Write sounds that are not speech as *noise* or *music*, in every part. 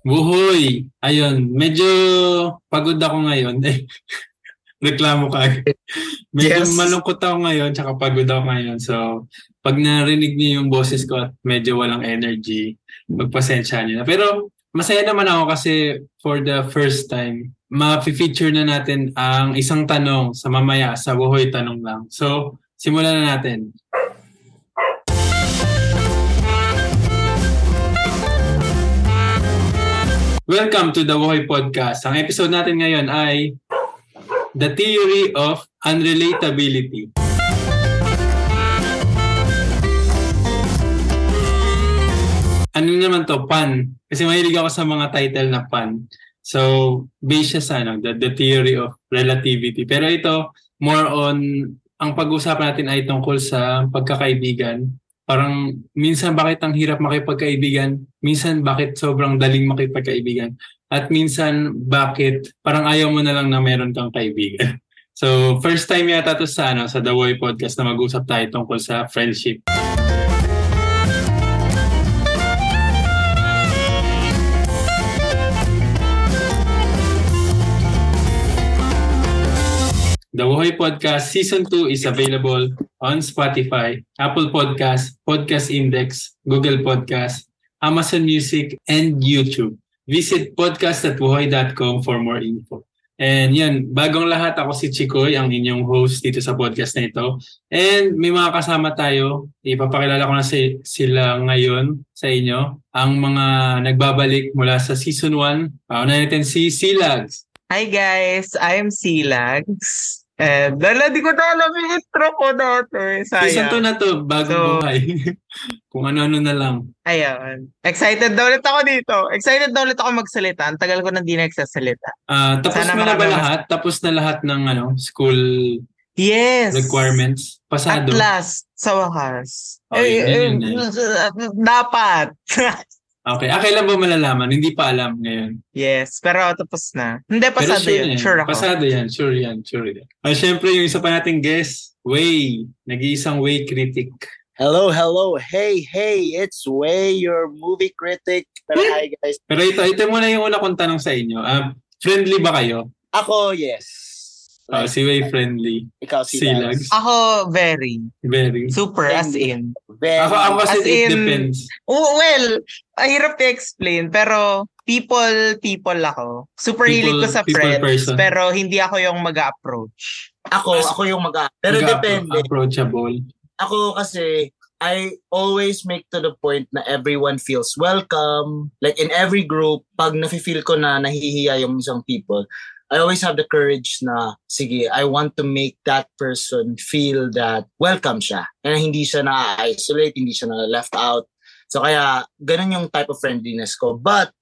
Buhoy! Ayun, medyo pagod ako ngayon. *laughs* Reklamo ka. medyo Yes. malungkot ako ngayon, tsaka pagod ako ngayon. So, pag narinig niyo yung boses ko at medyo walang energy, magpasensya niyo na. Pero, masaya naman ako kasi for the first time, ma-feature na natin ang isang tanong sa mamaya sa Buhoy Tanong Lang. So, simulan na natin. Welcome to the Buhoy Podcast. Ang episode natin ngayon ay The Theory of Unrelatability. Ano naman to? Pun. Kasi mahilig ako sa mga title na pun. So, based siya sa ano, the, the theory of relativity. Pero ito, more on, ang pag-usapan natin ay tungkol sa pagkakaibigan. Parang minsan bakit ang hirap makipagkaibigan, minsan bakit sobrang daling makipagkaibigan, at minsan bakit parang ayaw mo na lang na meron kang kaibigan. *laughs* So, first time yata to sa, ano, sa The Boy Podcast na mag-usap tayo tungkol sa friendship. The Wuhoy Podcast Season 2 is available on Spotify, Apple Podcast, Podcast Index, Google Podcast, Amazon Music, and YouTube. Visit podcast.wuhoy.com for more info. And yan, bagong lahat ako si Chikoy, ang inyong host dito sa podcast na ito. And may mga kasama tayo. Ipapakilala ko na si, sila ngayon sa inyo. Ang mga nagbabalik mula sa Season 1. Pauna natin si Silags. Hi guys, I'm Silags. And dala, di ko na alam yung intro ko dati. Season 2 Sayang. na to, bagong So- buhay. *laughs* Kung ano-ano na lang. Ayan. Excited na ulit ako dito. Excited na ulit ako magsalita. Ang tagal ko na di nagsasalita. Ah, tapos Sana mo na ba marami mas- lahat? Tapos na lahat ng ano, school Yes. requirements? At Pasado? last, sa wakas. Okay, Eh, eh, yun dapat. *laughs* Okay. Ah, kailan ba malalaman? Hindi pa alam ngayon. yes, pero tapos na. Hindi, Pero pasado sure yun. yan. Sure ako. Pasado yan. Sure yan. Sure yan. Ah, syempre, yung isa pa nating guest, Way. Nag-iisang Way critic. Hello, hello. Hey, hey, it's Way, your movie critic. Pero hi, guys. Pero ito, ito muna yung una kong tanong sa inyo. Ah, friendly ba kayo? Ako, yes. Ah, si Way friendly. Ikaw, si. Lags. Ako, very. Very. Super, as in. Very. Ako, ako kasi As it in- depends. Oh, well, hirap i-explain, pero people, people ako. Super hilig ko People- sa people friends, person. pero hindi ako yung mag-approach. ako, ako yung mag Pero Mag- depende. Approachable. Ako kasi, I always make to the point na everyone feels welcome. Like in every group, pag nafe-feel ko na nahihiya yung isang people, I always have the courage na, sige, I want to make that person feel that welcome siya. And hindi siya na-isolate, hindi siya na-left out. So kaya, ganun yung type of friendliness ko. But,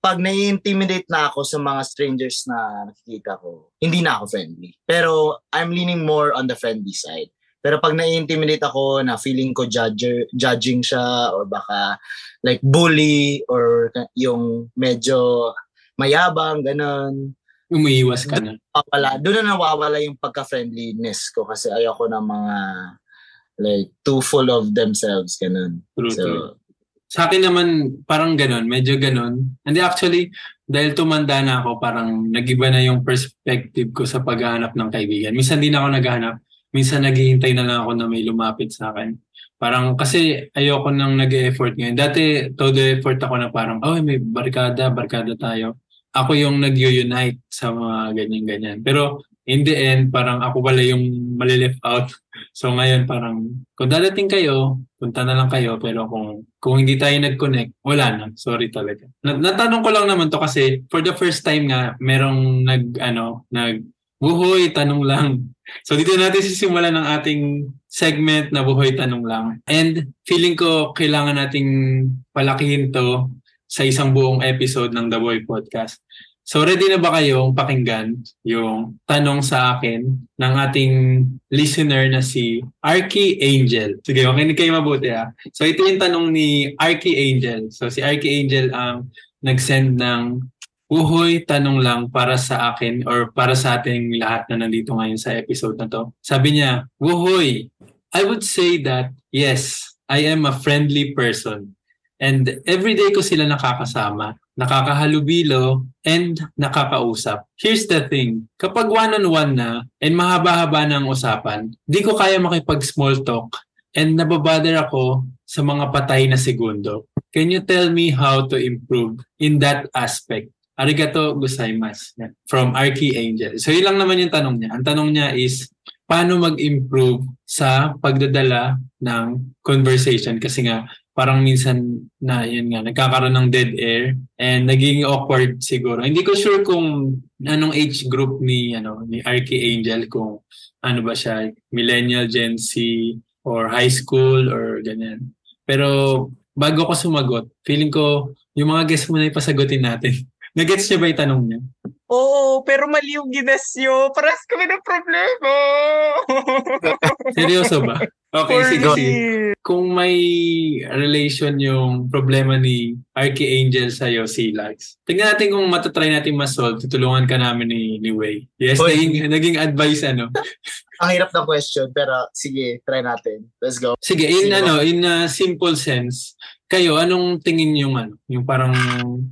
pag nai-intimidate na ako sa mga strangers na nakikita ko, hindi na ako friendly. Pero I'm leaning more on the friendly side. Pero pag nai-intimidate ako na feeling ko judger, judging siya or baka like bully or yung medyo mayabang, ganun, Umiiwas ka na. nawawala. Doon na nawawala yung pagka-friendliness ko kasi ayoko ng mga like too full of themselves, ganun. True, So, true. Sa akin naman, parang ganun, medyo ganun. Hindi actually, dahil tumanda na ako, parang nagiba na yung perspective ko sa paghahanap ng kaibigan. Minsan din ako naghahanap, minsan naghihintay na lang ako na may lumapit sa akin. Parang kasi ayoko nang nag-effort ngayon. Dati, todo effort ako na parang, oh, may barkada, barkada tayo. Ako yung nag-unite sa mga ganyan-ganyan. Pero in the end, parang ako pala yung mali-left out. *laughs* So ngayon parang kung dadating kayo, punta na lang kayo pero kung kung hindi tayo nag-connect, wala na. Sorry talaga. Na- natanong ko lang naman to kasi for the first time nga merong nag ano, nag Buhoy, tanong lang. *laughs* So dito natin sisimulan ng ating segment na Buhoy, tanong lang. And feeling ko kailangan nating palakihin to sa isang buong episode ng The Boy Podcast. So ready na ba kayong pakinggan yung tanong sa akin ng ating listener na si Arky Angel? Sige, makinig kayo mabuti ha. So ito yung tanong ni Arky Angel. So si Arky Angel ang nag-send ng Uhoy, tanong lang para sa akin or para sa ating lahat na nandito ngayon sa episode na to. Sabi niya, Wuhoy, I would say that yes, I am a friendly person And everyday ko sila nakakasama, nakakahalubilo, and nakakausap. Here's the thing, kapag one-on-one na and mahaba-haba na ang usapan, di ko kaya makipag-small talk and nababother ako sa mga patay na segundo. Can you tell me how to improve in that aspect? Arigato gozaimasu. From Archangel. So yun lang naman yung tanong niya. Ang tanong niya is, paano mag-improve sa pagdadala ng conversation? Kasi nga, parang minsan na yun nga nagkakaroon ng dead air and naging awkward siguro. Hindi ko sure kung anong age group ni ano ni Archangel kung ano ba siya millennial Gen Z or high school or ganyan. Pero bago ko sumagot, feeling ko yung mga guests mo na ipasagutin natin. *laughs* Nagets niya ba yung tanong niya? Oo, pero mali yung gines nyo. Paras kami ng problema. *laughs* Seryoso ba? Okay, For sige, me. Kung may relation yung problema ni Archangel sa'yo, Silax, tingnan natin kung matatry natin ma-solve. Tutulungan ka namin ni, ni Way. Yes, Hoy. naging, naging advice ano. *laughs* Ang hirap ng question, pero sige, try natin. Let's go. Sige, in Sige ano, in a simple sense, kayo, anong tingin yung ano, yung parang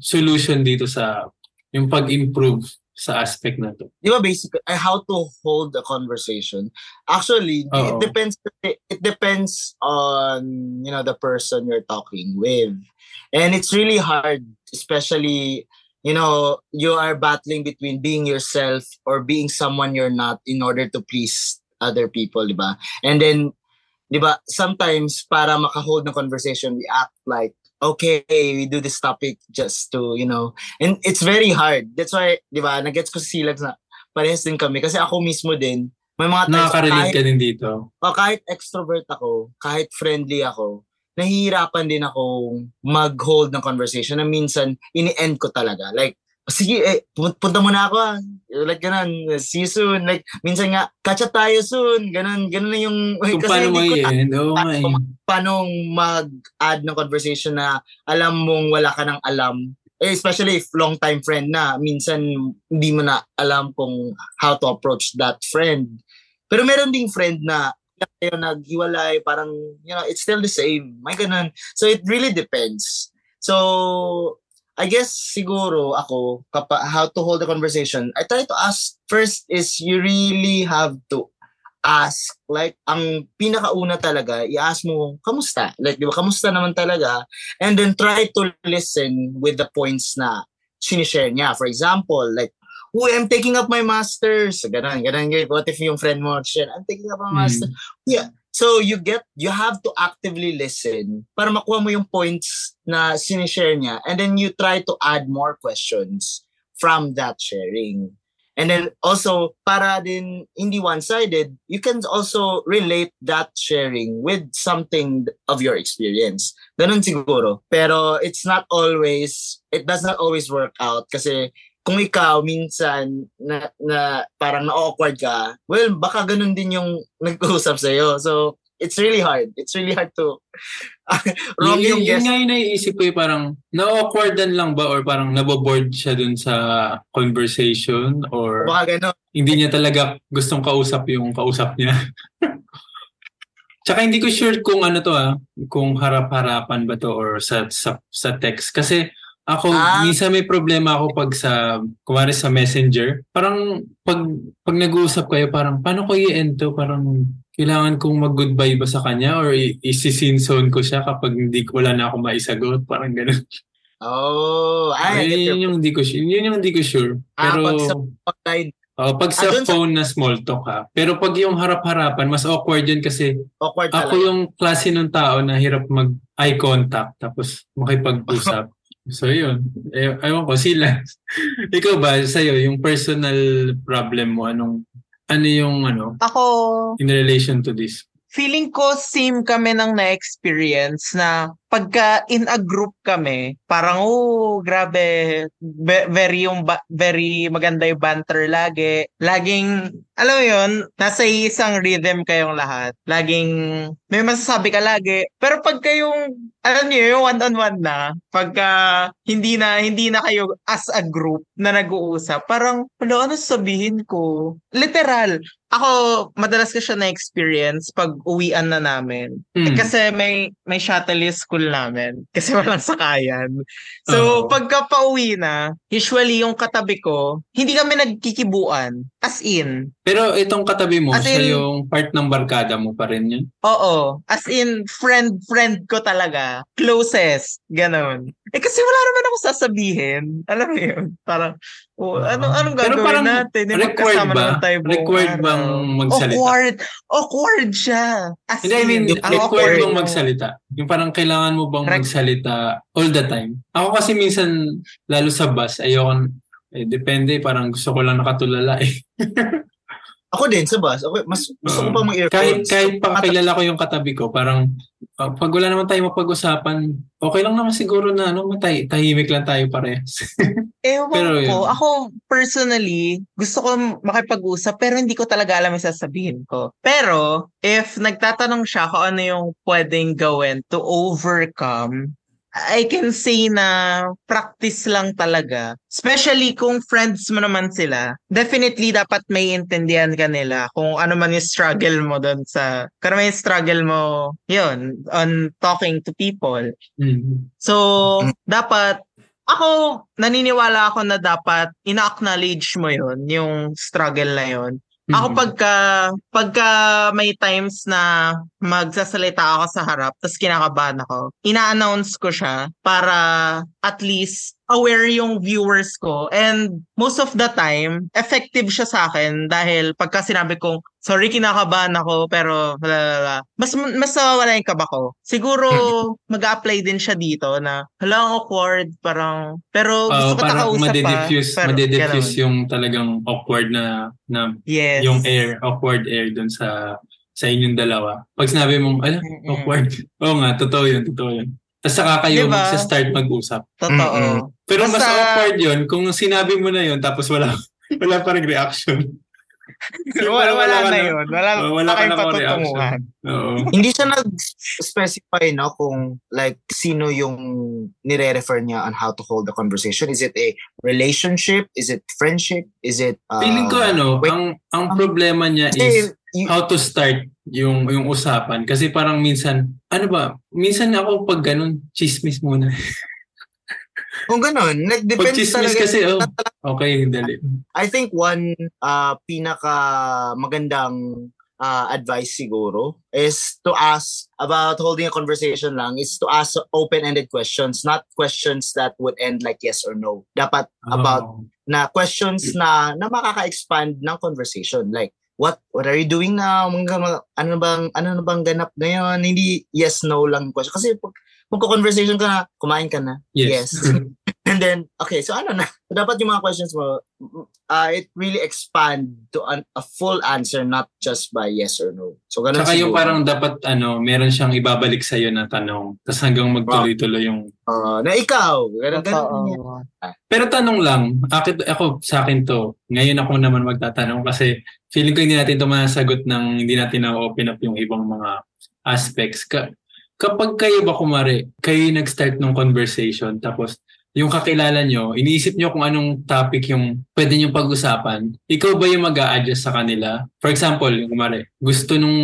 solution dito sa yung pag-improve sa aspect na to? Di ba basic, uh, how to hold a conversation? Actually, it Oo. depends it depends on, you know, the person you're talking with. And it's really hard, especially, you know, you are battling between being yourself or being someone you're not in order to please other people, di ba? And then, di ba, sometimes para makahold ng conversation, we act like, okay, we do this topic just to, you know, and it's very hard. That's why, di ba, nag-gets ko si Silags na parehas din kami. Kasi ako mismo din, may mga times, Nakaka-relate ka din dito. o kahit extrovert ako, kahit friendly ako, nahihirapan din ako mag-hold ng conversation na minsan ini-end ko talaga. Like, sige, eh, pun- punta muna ako ah. Like, ganun, see you soon. Like, minsan nga, catch up tayo soon. Ganun, ganun na yung, *laughs* Kung paano mo ko i-end, oo nga eh. paano mag-add ng conversation na alam mong wala ka ng alam. Eh, especially if long time friend na, minsan hindi mo na alam kung how to approach that friend. Pero meron ding friend na kayo naghiwalay, parang, you know, it's still the same. May ganun. So, it really depends. So, I guess siguro ako, kapa, how to hold a conversation, I try to ask, first is you really have to ask, like, ang pinakauna talaga, i-ask mo, kamusta? Like, di ba, kamusta naman talaga? And then try to listen with the points na sinishare niya. For example, like, Uy, I'm taking up my master's. Ganun, ganun. What if yung friend mo, share, I'm taking up my Hmm. master's. Yeah. So you get, you have to actively listen para makuha mo yung points na sinishare niya. And then you try to add more questions from that sharing. And then also, para din hindi one-sided, you can also relate that sharing with something of your experience. Ganun siguro. Pero it's not always, it does not always work out kasi kung ikaw minsan na, na parang na-awkward ka, well, baka ganun din yung nag-uusap sa'yo. So, it's really hard. It's really hard to wrong Yun, yung yun, yun guess. nga yung naiisip ko eh, parang na-awkwardan lang ba or parang naboboard siya dun sa conversation or Baka ganun. hindi niya talaga gustong kausap yung kausap niya. *laughs* Tsaka hindi ko sure kung ano to ah, kung harap-harapan ba to or sa sa, sa text. Kasi ako, Ah. minsan may problema ako pag sa, kumari sa messenger. Parang pag, pag nag-uusap kayo, parang paano ko i-end to? Parang kailangan kong mag-goodbye ba sa kanya or i- isi-sinzone ko siya kapag hindi ko wala na ako maisagot. Parang ganun. Oh, ay, Ayun your yung hindi ko sure. Yun yung hindi ko sure. Ah, Pero, pag sa online, oh, pag sa Ah, dun sa- phone na small talk ha. Pero pag yung harap-harapan, mas awkward yun kasi awkward ako talaga. yung klase ng tao na hirap mag eye contact tapos makipag-usap. So yun. Eh, ewan ko, sila. *laughs* Ikaw ba, sa'yo, yung personal problem mo, anong, ano yung ano, Ako, in relation to this? feeling ko same kami ng na-experience na pagka in a group kami, parang oh, grabe, be- very yung ba- very maganda yung banter lagi. Laging alam mo yun, nasa isang rhythm kayong lahat. Laging, may masasabi ka lagi. Pero pag kayong, alam niyo, yung one-on-one na, pagka hindi na, hindi na kayo as a group na nag-uusap, parang, wala, ano sabihin ko? Literal, ako, madalas ko siya na-experience pag uwian na namin. Eh, Mm. kasi may may shuttle school namin. Kasi walang sakayan. So, Oo. pagka pauwi na, usually yung katabi ko, hindi kami nagkikibuan. As in. Pero itong katabi mo, As siya in- yung part ng barkada mo pa rin yun? Oo. As in, friend, friend ko talaga. Closest. Ganon. Eh kasi wala naman ako sasabihin. Alam mo yun? Parang, oh, ano, anong gagawin parang natin? Eh, required ba? naman tayo buong Required araw. bang magsalita? Awkward. Awkward siya. As Hindi, I mean, in, ang required awkward bang magsalita? Yung parang kailangan mo bang Rec- magsalita all the time? Ako kasi minsan, lalo sa bus, ayoko, eh, depende, parang gusto ko lang nakatulala eh. *laughs* Ako din sa bus. Ako, mas gusto ko pa mag-earphones. Kahit, kahit pakakilala ko yung katabi ko, parang uh, pag wala naman tayo mapag-usapan, okay lang naman siguro na ano, matay, tahimik lang tayo parehas. *laughs* Ewan Pero ko. yun. Ako, personally, gusto ko makipag-usap pero hindi ko talaga alam yung sasabihin ko. Pero, if nagtatanong siya kung ano yung pwedeng gawin to overcome, I can say na practice lang talaga. Especially kung friends mo naman sila. Definitely dapat may intindihan ka nila kung ano man yung struggle mo doon sa... Kung ano yung struggle mo, yun, on talking to people. Mm. So, dapat, ako, naniniwala ako na dapat ina-acknowledge mo yun, yung struggle na yun. Ako Mm. pagka, pagka may times na magsasalita ako sa harap, tapos kinakabahan ako, ina-announce ko siya para at least aware yung viewers ko. And most of the time, effective siya sa akin dahil pagka sinabi kong, sorry, kinakabahan ako, pero lalala, mas, mas nawawala yung kaba ko. Siguro, *laughs* mag-apply din siya dito na, hala, awkward, parang, pero Uh, gusto ko parang takausap pa. pero madidifuse yung talagang awkward na, na Yes. yung air, awkward air dun sa sa inyong dalawa. Pag sinabi mong, ala, awkward. *laughs* Oo nga, totoo yun, totoo yun. Tapos saka kayo Diba? magsa-start mag-usap. Totoo. Mm-mm. Pero mas Basta- awkward yun kung sinabi mo na yun tapos wala *laughs* wala pa rin reaction. *laughs* wala, wala ka na yun. Wala, wala wala ka na patutunguhan. Hindi siya nag-specify no kung like sino yung nire-refer niya on how to hold the conversation. Is it a relationship? Is it friendship? Is it uh, Feeling ko ano, wait, ang ang problema niya is how to start yung yung usapan kasi parang minsan ano ba, minsan ako pag ganun, chismis muna. *laughs* kung ganun, nag-depende chismis talaga. kasi oh, okay, dali. I think one uh, pinaka magandang uh, advice siguro is to ask about holding a conversation lang is to ask open-ended questions, not questions that would end like yes or no. Dapat about Oh. na questions na na makaka-expand ng conversation like what what are you doing now? Mga, ano bang ano na bang ganap ngayon hindi yes no lang question. Kasi pag magko-conversation ka na kumain ka na. Yes. *laughs* and then okay so ano na so *laughs* dapat yung mga questions mo uh, it really expand to an, a full answer not just by yes or no so ganun yung siguro. parang dapat ano, meron siyang ibabalik sa iyo na tanong. Tapos hanggang magtuloy-tuloy yung Uh, na ikaw ganun ganun. Totoo. Pero tanong lang, akit, ako sa akin to, ngayon ako naman magtatanong kasi feeling ko hindi natin ito masagot ng hindi natin na-open up yung ibang mga aspects. Ka, kapag kayo ba kumari, kayo yung nag-start ng conversation tapos yung kakilala nyo, iniisip nyo kung anong topic yung pwede nyo pag-usapan, ikaw ba yung mag adjust sa kanila? For example, yung kumari, gusto nung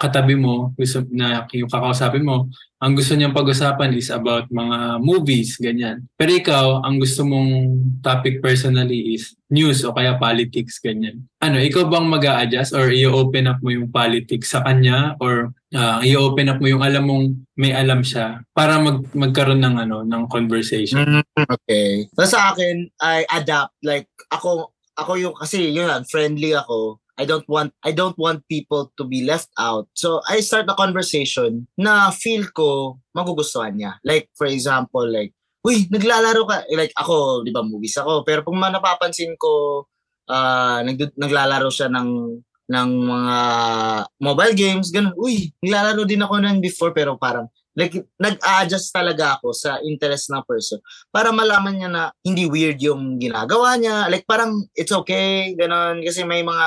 katabi mo, gusto na yung kakausapin mo, ang gusto niyang pag-usapan is about mga movies, ganyan. Pero ikaw, ang gusto mong topic personally is news o kaya politics, ganyan. Ano, ikaw bang mag adjust or i-open up mo yung politics sa kanya or ah, i-open up mo yung alam mong may alam siya para mag magkaroon ng ano ng conversation. Mm, okay. So sa akin, I adapt. Like, ako, ako yung, kasi yun friendly ako. I don't want, I don't want people to be left out. So, I start a conversation na feel ko magugustuhan niya. Like, for example, like, uy, naglalaro ka. Like, ako, di ba, movies ako. Pero kung napapansin ko, ah nag, naglalaro siya ng ng mga mobile games, ganun. Uy, naglalaro din ako nun before pero parang like nag-adjust talaga ako sa interest ng person para malaman niya na hindi weird yung ginagawa niya. Like parang it's okay, ganun. Kasi may mga,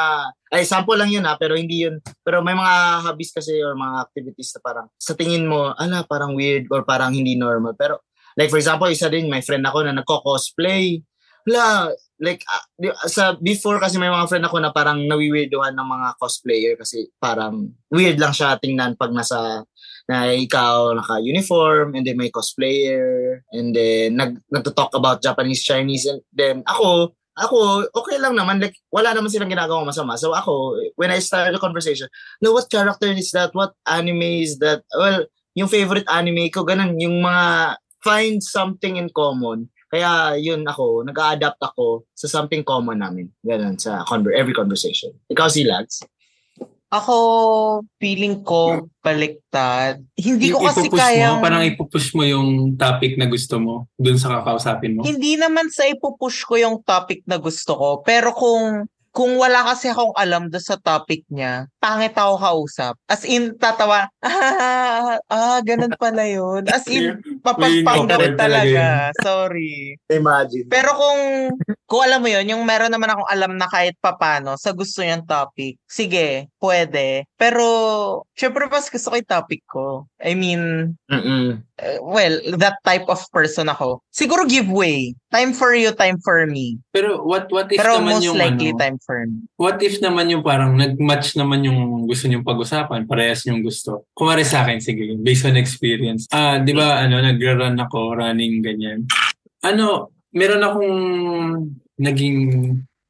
ay sample lang yun ha, pero hindi yun. Pero may mga hobbies kasi or mga activities na parang sa tingin mo, ala, parang weird or parang hindi normal. Pero like for example, isa din, may friend ako na nagko-cosplay. Wala, like uh, sa before kasi may mga friend ako na parang nawiweirdohan ng mga cosplayer kasi parang weird lang siya tingnan pag nasa na ikaw naka-uniform and then may cosplayer and then nag nagto-talk about Japanese Chinese and then ako ako okay lang naman like wala naman silang ginagawa masama. So ako when I started the conversation no what character is that? What anime is that? Well yung favorite anime ko ganun yung mga find something in common kaya yun ako, nag-adapt ako sa something common namin. Ganun, sa conver- every conversation. Ikaw si Lads? Ako, feeling ko baliktad. Hindi ko kasi Ipupush kaya... Mo, parang ipupush mo yung topic na gusto mo dun sa kakausapin mo. Hindi naman sa ipupush ko yung topic na gusto ko. Pero kung kung wala kasi akong alam do sa topic niya, pangit ako kausap. As in, tatawa, ah, *laughs* ah ganun pala yun. As in, papagpanggap talaga talaga. *laughs* Sorry. Imagine. Pero kung, kung alam mo yun, yung meron naman akong alam na kahit papano sa gusto niyang topic, sige, pwede. Pero, syempre mas gusto ko yung topic ko. I mean, Mm-mm. uh, well, that type of person ako. Siguro giveaway. Time for you, time for me. Pero what what if Pero naman most yung likely ano, time for me. what if naman yung parang nag-match naman yung gusto niyong pag-usapan, parehas yung gusto. Kumari sa akin, sige, based on experience. Ah, di ba, ano, nag-run ako, running, ganyan. Ano, meron akong naging,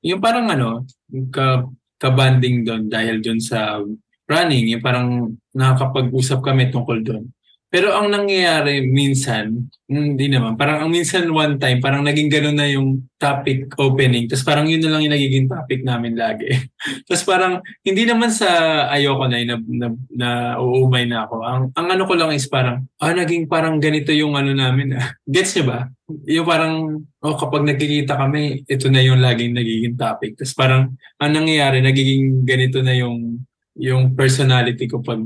yung parang ano, ka, ka-banding doon dahil doon sa running, yung parang nakakapag-usap kami tungkol doon. Pero ang nangyayari minsan, hindi naman, parang ang minsan one time, parang naging ganun na yung topic opening. Tapos parang yun na lang yung nagiging topic namin lagi. *laughs* Tapos parang hindi naman sa ayoko na, na, na, na uumay na ako. Ang, ang ano ko lang is parang, ah, naging parang ganito yung ano namin. ah. *laughs* Gets niyo ba? Yung parang, oh, kapag nagkikita kami, ito na yung laging nagiging topic. Tapos parang, ang nangyayari, nagiging ganito na yung yung personality ko pag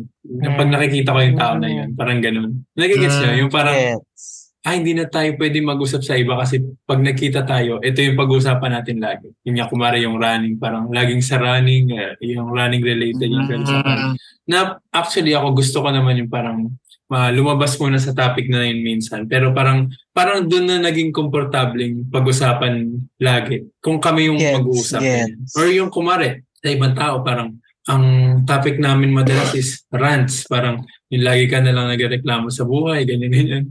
pag nakikita ko yung tao na yun, parang ganun. Nagigets niyo? Yung parang, Yes. ah, hindi na tayo pwede mag-usap sa iba kasi pag nakita tayo, ito yung pag-usapan natin lagi. Yung nga, kumara yung running, parang laging sa running, eh, yung running related, yung sa running. Na actually ako gusto ko naman yung parang ah, lumabas muna sa topic na yun minsan. Pero parang parang doon na naging komportableng pag-usapan lagi. Kung kami yung Gets, mag-uusap. gets. Or yung kumare, sa ibang tao, parang ang topic namin madalas is rants. Parang yung lagi ka na lang nagreklamo sa buhay, ganyan, ganyan.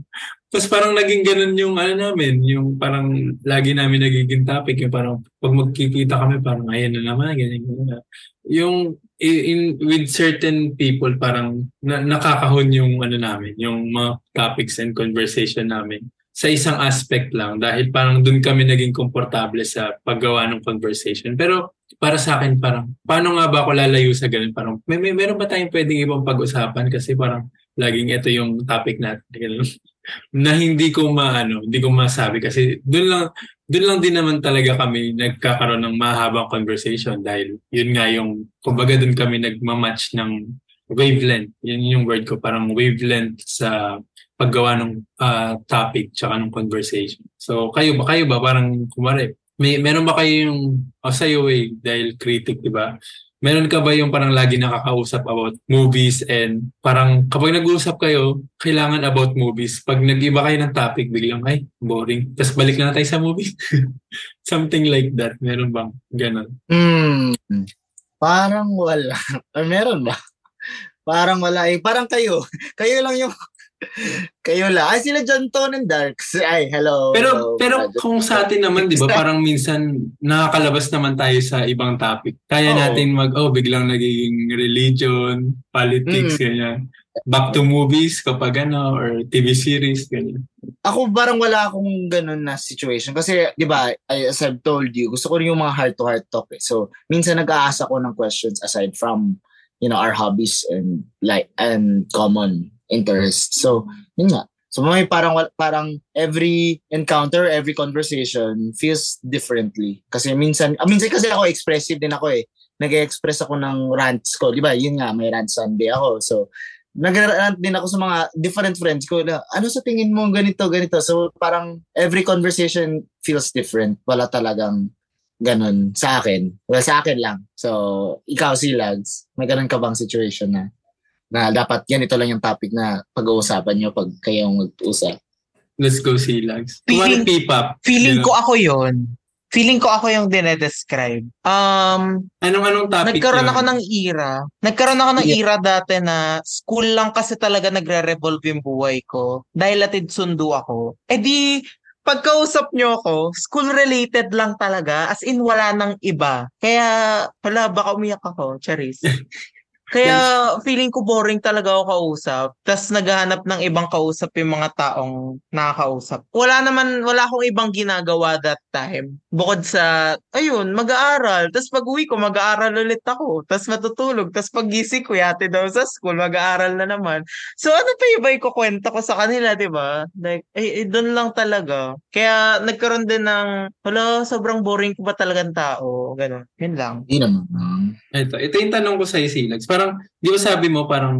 Tapos parang naging ganun yung ano namin, yung parang lagi namin nagiging topic, yung parang pag magkikita kami, parang ayan na naman, ganyan, ganyan. Yung in, with certain people, parang na, nakakahon yung ano namin, yung mga topics and conversation namin sa isang aspect lang dahil parang doon kami naging komportable sa paggawa ng conversation. Pero para sa akin parang paano nga ba ako lalayo sa ganun? Parang may, may meron ba tayong pwedeng ibang pag-usapan kasi parang laging ito yung topic natin. *laughs* Na hindi ko maano, hindi ko masabi kasi doon lang doon lang din naman talaga kami nagkakaroon ng mahabang conversation dahil yun nga yung kumbaga doon kami nagma-match ng wavelength. Yun yung word ko, parang wavelength sa paggawa ng ah, topic tsaka ng conversation. So kayo ba kayo ba parang kumare may meron ba kayo yung o sa'yo eh dahil critic, 'di ba? Meron ka ba yung parang lagi nakakausap about movies and parang kapag nag-uusap kayo, kailangan about movies. Pag nag-iba kayo ng topic, biglang, ay, boring. Tapos balik na tayo sa movie. *laughs* Something like that. Meron bang ganon? Hmm. Parang wala. Or meron ba? Parang wala. Eh, parang kayo. *laughs* Kayo lang yung... kayo lang. Ay, sila John Tone and Darks. Ay, hello. Pero hello, pero brother. kung sa atin naman, 'di ba, parang minsan nakakalabas naman tayo sa ibang topic. Kaya Oo. natin mag oh, biglang nagiging religion, politics Mm. ganyan. Back to movies kapag ano or TV series ganyan. ako parang wala akong ganun na situation. Kasi, di ba, I- as I've told you, gusto ko rin yung mga heart-to-heart talk. Eh. So, minsan nag-aasa ko ng questions aside from, you know, our hobbies and like, and common interests. So, yun nga. So, may parang, parang every encounter, every conversation feels differently. Kasi minsan, ah, minsan kasi ako expressive din ako eh. Nag-express ako ng rants ko. Di ba, yun nga, may rant Sunday ako. So, nag din ako sa mga different friends ko na, ano sa tingin mo ganito, ganito. So parang every conversation feels different. Wala talagang ganun sa akin. Well, sa akin lang. So, ikaw si Lags, may ganun ka bang situation na na dapat ganito lang yung topic na pag-uusapan nyo pag kayong mag-usap? Let's go Silags. Feeling- Kumari P-pop. Feeling ko ako yon Feeling ko ako yung dinedescribe. Um, Anong-anong topic nagkaroon yun? ako ng era. Nagkaroon ako ng Yeah. era dati na school lang kasi talaga nagre-revolve yung buhay ko. Dahil latid sundo ako. Eh di, pagkausap nyo ako, school-related lang talaga. As in, wala nang iba. Kaya, hala, baka umiyak ako. Charis. *laughs* Kaya feeling ko boring talaga ako kausap. Tapos naghahanap ng ibang kausap yung mga taong nakakausap. Wala naman, wala akong ibang ginagawa that time. Bukod sa, ayun, mag-aaral. Tapos pag uwi ko, mag-aaral ulit ako. Tapos matutulog. Tapos pag gising ko, yate daw sa school, mag-aaral na naman. So ano pa yung ikukwento ko sa kanila, di ba? Like, eh, eh doon lang talaga. Kaya nagkaroon din ng, hala, sobrang boring ko ba talagang tao? Ganun. Yun lang. Hindi naman. Ito, ito yung tanong ko sa Silags. Parang, di ba sabi mo, parang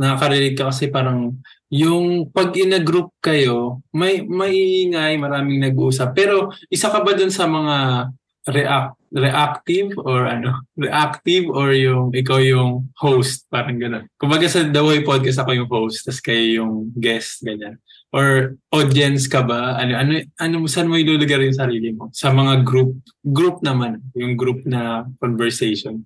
nakaka-relate ka kasi parang yung pag in a group kayo, may maingay, maraming nag-uusap. Pero isa ka ba dun sa mga react reactive or ano? Reactive or yung ikaw yung host? Parang gano'n kumbaga sa The Way Podcast ako yung host tas kayo yung guest ganyan. Or audience ka ba? Ano ano ano saan mo ilulugar yung sarili mo? Sa mga group group naman yung group na conversation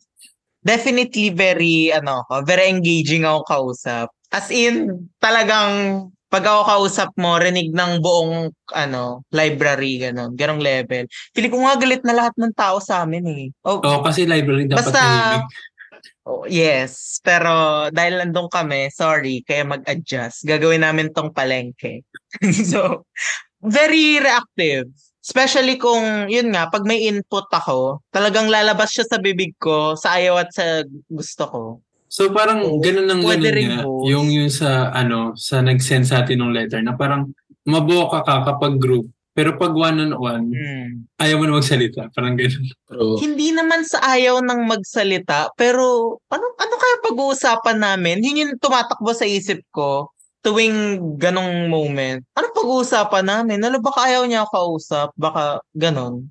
definitely very ano very engaging ako kausap. As in, talagang pag ako kausap mo, rinig ng buong ano, library, ganun, ganong level. Pili ko nga galit na lahat ng tao sa amin eh. Oh, oh kasi library dapat Basta- oh, yes, pero dahil nandun kami, sorry, kaya mag-adjust. Gagawin namin tong palengke. *laughs* so, very reactive. Especially kung, yun nga, pag may input ako, talagang lalabas siya sa bibig ko, sa ayaw at sa gusto ko. So parang Oo, ganun ang ganun nga, both. yung yung sa ano, sa nag-send sa atin ng letter na parang maboka ka kapag group, pero pag one-on-one, Hmm. ayaw mo na magsalita. Parang ganun. true. Hindi naman sa ayaw ng magsalita, pero ano ano kaya pag-uusapan namin? Yun yung tumatakbo sa isip ko tuwing ganong moment. Ano pag-uusapan namin? Ano baka ayaw niya ako kausap? Baka ganon.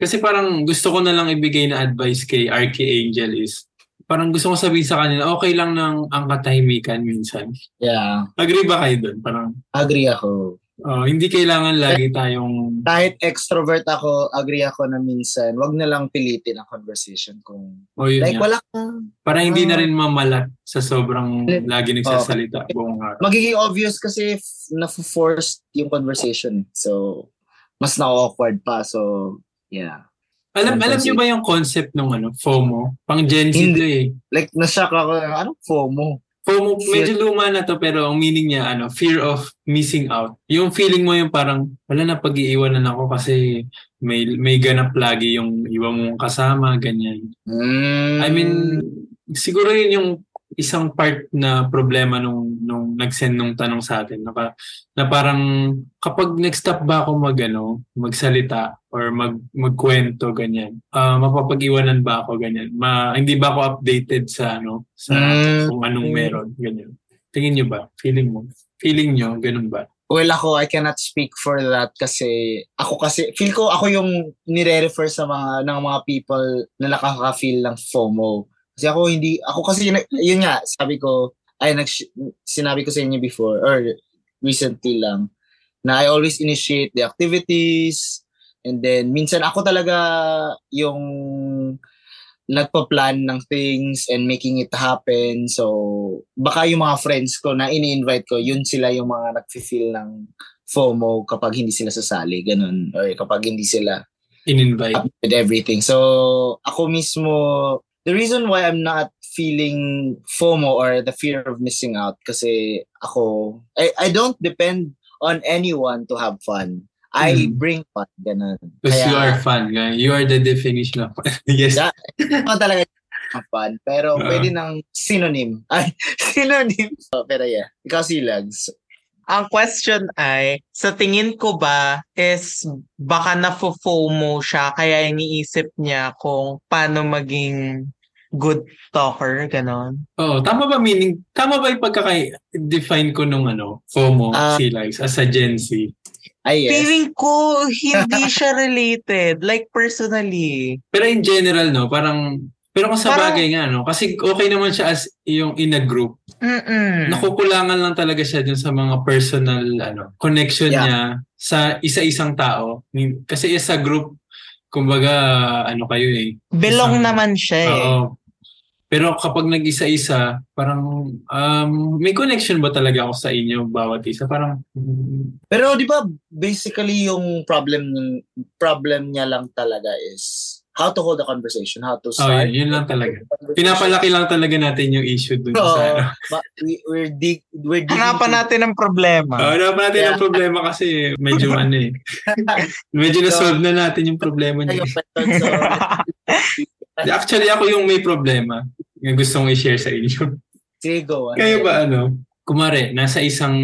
Kasi parang gusto ko na lang ibigay na advice kay RK Angel is, parang gusto ko sabihin sa kanila, okay lang ng ang katahimikan minsan. Yeah, Agree ba kayo dun? Parang, agree ako. Oh, hindi kailangan lagi tayong Kahit extrovert ako, agree ako na minsan, wag na lang pilitin ang conversation kung o yun like nga. wala kang Parang hindi na Ah. rin mamalat sa sobrang lagi nagsasalita buong araw. magiging obvious kasi if na-forced yung conversation. eh. So, mas na-awkward pa. So, yeah. Alam alam niyo ba yung concept ng ano, FOMO? Pang Gen Z Hindi. eh. Like, nashock ako. Anong FOMO? FOMO, Fear- medyo luma na to pero ang meaning niya ano, fear of missing out. Yung feeling mo yung parang wala na pag-iiwanan ako kasi may may ganap lagi yung iba mong kasama, ganyan. Mm. I mean, siguro yun yung isang part na problema nung nung nag-send nung tanong sa atin na, pa- na parang kapag nag-stop ba ako mag ano, magsalita or mag magkwento ganyan. ah mapapag-iwanan ba ako ganyan? Ma, hindi ba ako updated sa ano sa Mm. kung anong meron ganyan. Tingin niyo ba? Feeling mo? Feeling niyo ganun ba? Well, ako, I cannot speak for that kasi ako kasi, feel ko ako yung nire-refer sa mga, ng mga people na nakaka-feel ng FOMO. Kasi ako hindi, ako kasi, na- yun nga, sabi ko, ay, nag, sinabi ko sa inyo before, or recently lang, na I always initiate the activities, and then, minsan ako talaga yung nagpa-plan ng things and making it happen. So, baka yung mga friends ko na ini-invite ko, yun sila yung mga nag-feel ng FOMO kapag hindi sila sasali, ganun. Or kapag hindi sila In-invite. with everything. So, ako mismo, the reason why I'm not feeling FOMO or the fear of missing out kasi ako, I, I don't depend on anyone to have fun. I Mm. bring fun, ganun. Because Kaya- you are fun. guy. You are the definition of fun. yes. Yeah. ako talaga fun. Pero Ah. pwede ng synonym. Ay, *laughs* synonym. So, pero yeah, ikaw si Lags. Ang question ay, sa tingin ko ba is baka na-FOMO siya kaya iniisip niya kung paano maging good talker, ganon. Oo, tama ba meaning, tama ba yung pagkaka-define ko nung ano, FOMO, Ah. si Likes, as a Gen Z? Ay, yes. Feeling ko, hindi *laughs* siya related. Like, personally. Pero in general, no, parang, pero kung sa Parang- bagay nga, no, kasi okay naman siya as yung in a group. Mm-mm. Nakukulangan lang talaga siya dun sa mga personal, ano, connection Yeah. niya sa isa-isang tao. Kasi as a group, kumbaga, ano kayo eh, Belong Isang- naman siya eh. Oo. Pero kapag nag-isa-isa, parang um, may connection ba talaga ako sa inyo bawat isa? Parang Pero di ba basically yung problem problem niya lang talaga is how to hold a conversation, how to oh, start. yun, yun lang talaga. Pinapalaki lang talaga natin yung issue dun Oo. sa ano. We, we're dig we're digging Hanapan natin ang problema. Oh, hanapan natin Yeah. ang problema kasi medyo *laughs* ano eh. Medyo na-solve na natin yung problema niya. *laughs* Actually, ako yung may problema. Yung gusto kong i-share sa inyo. sige, go. ano Kayo ba ano? Kumare, nasa isang...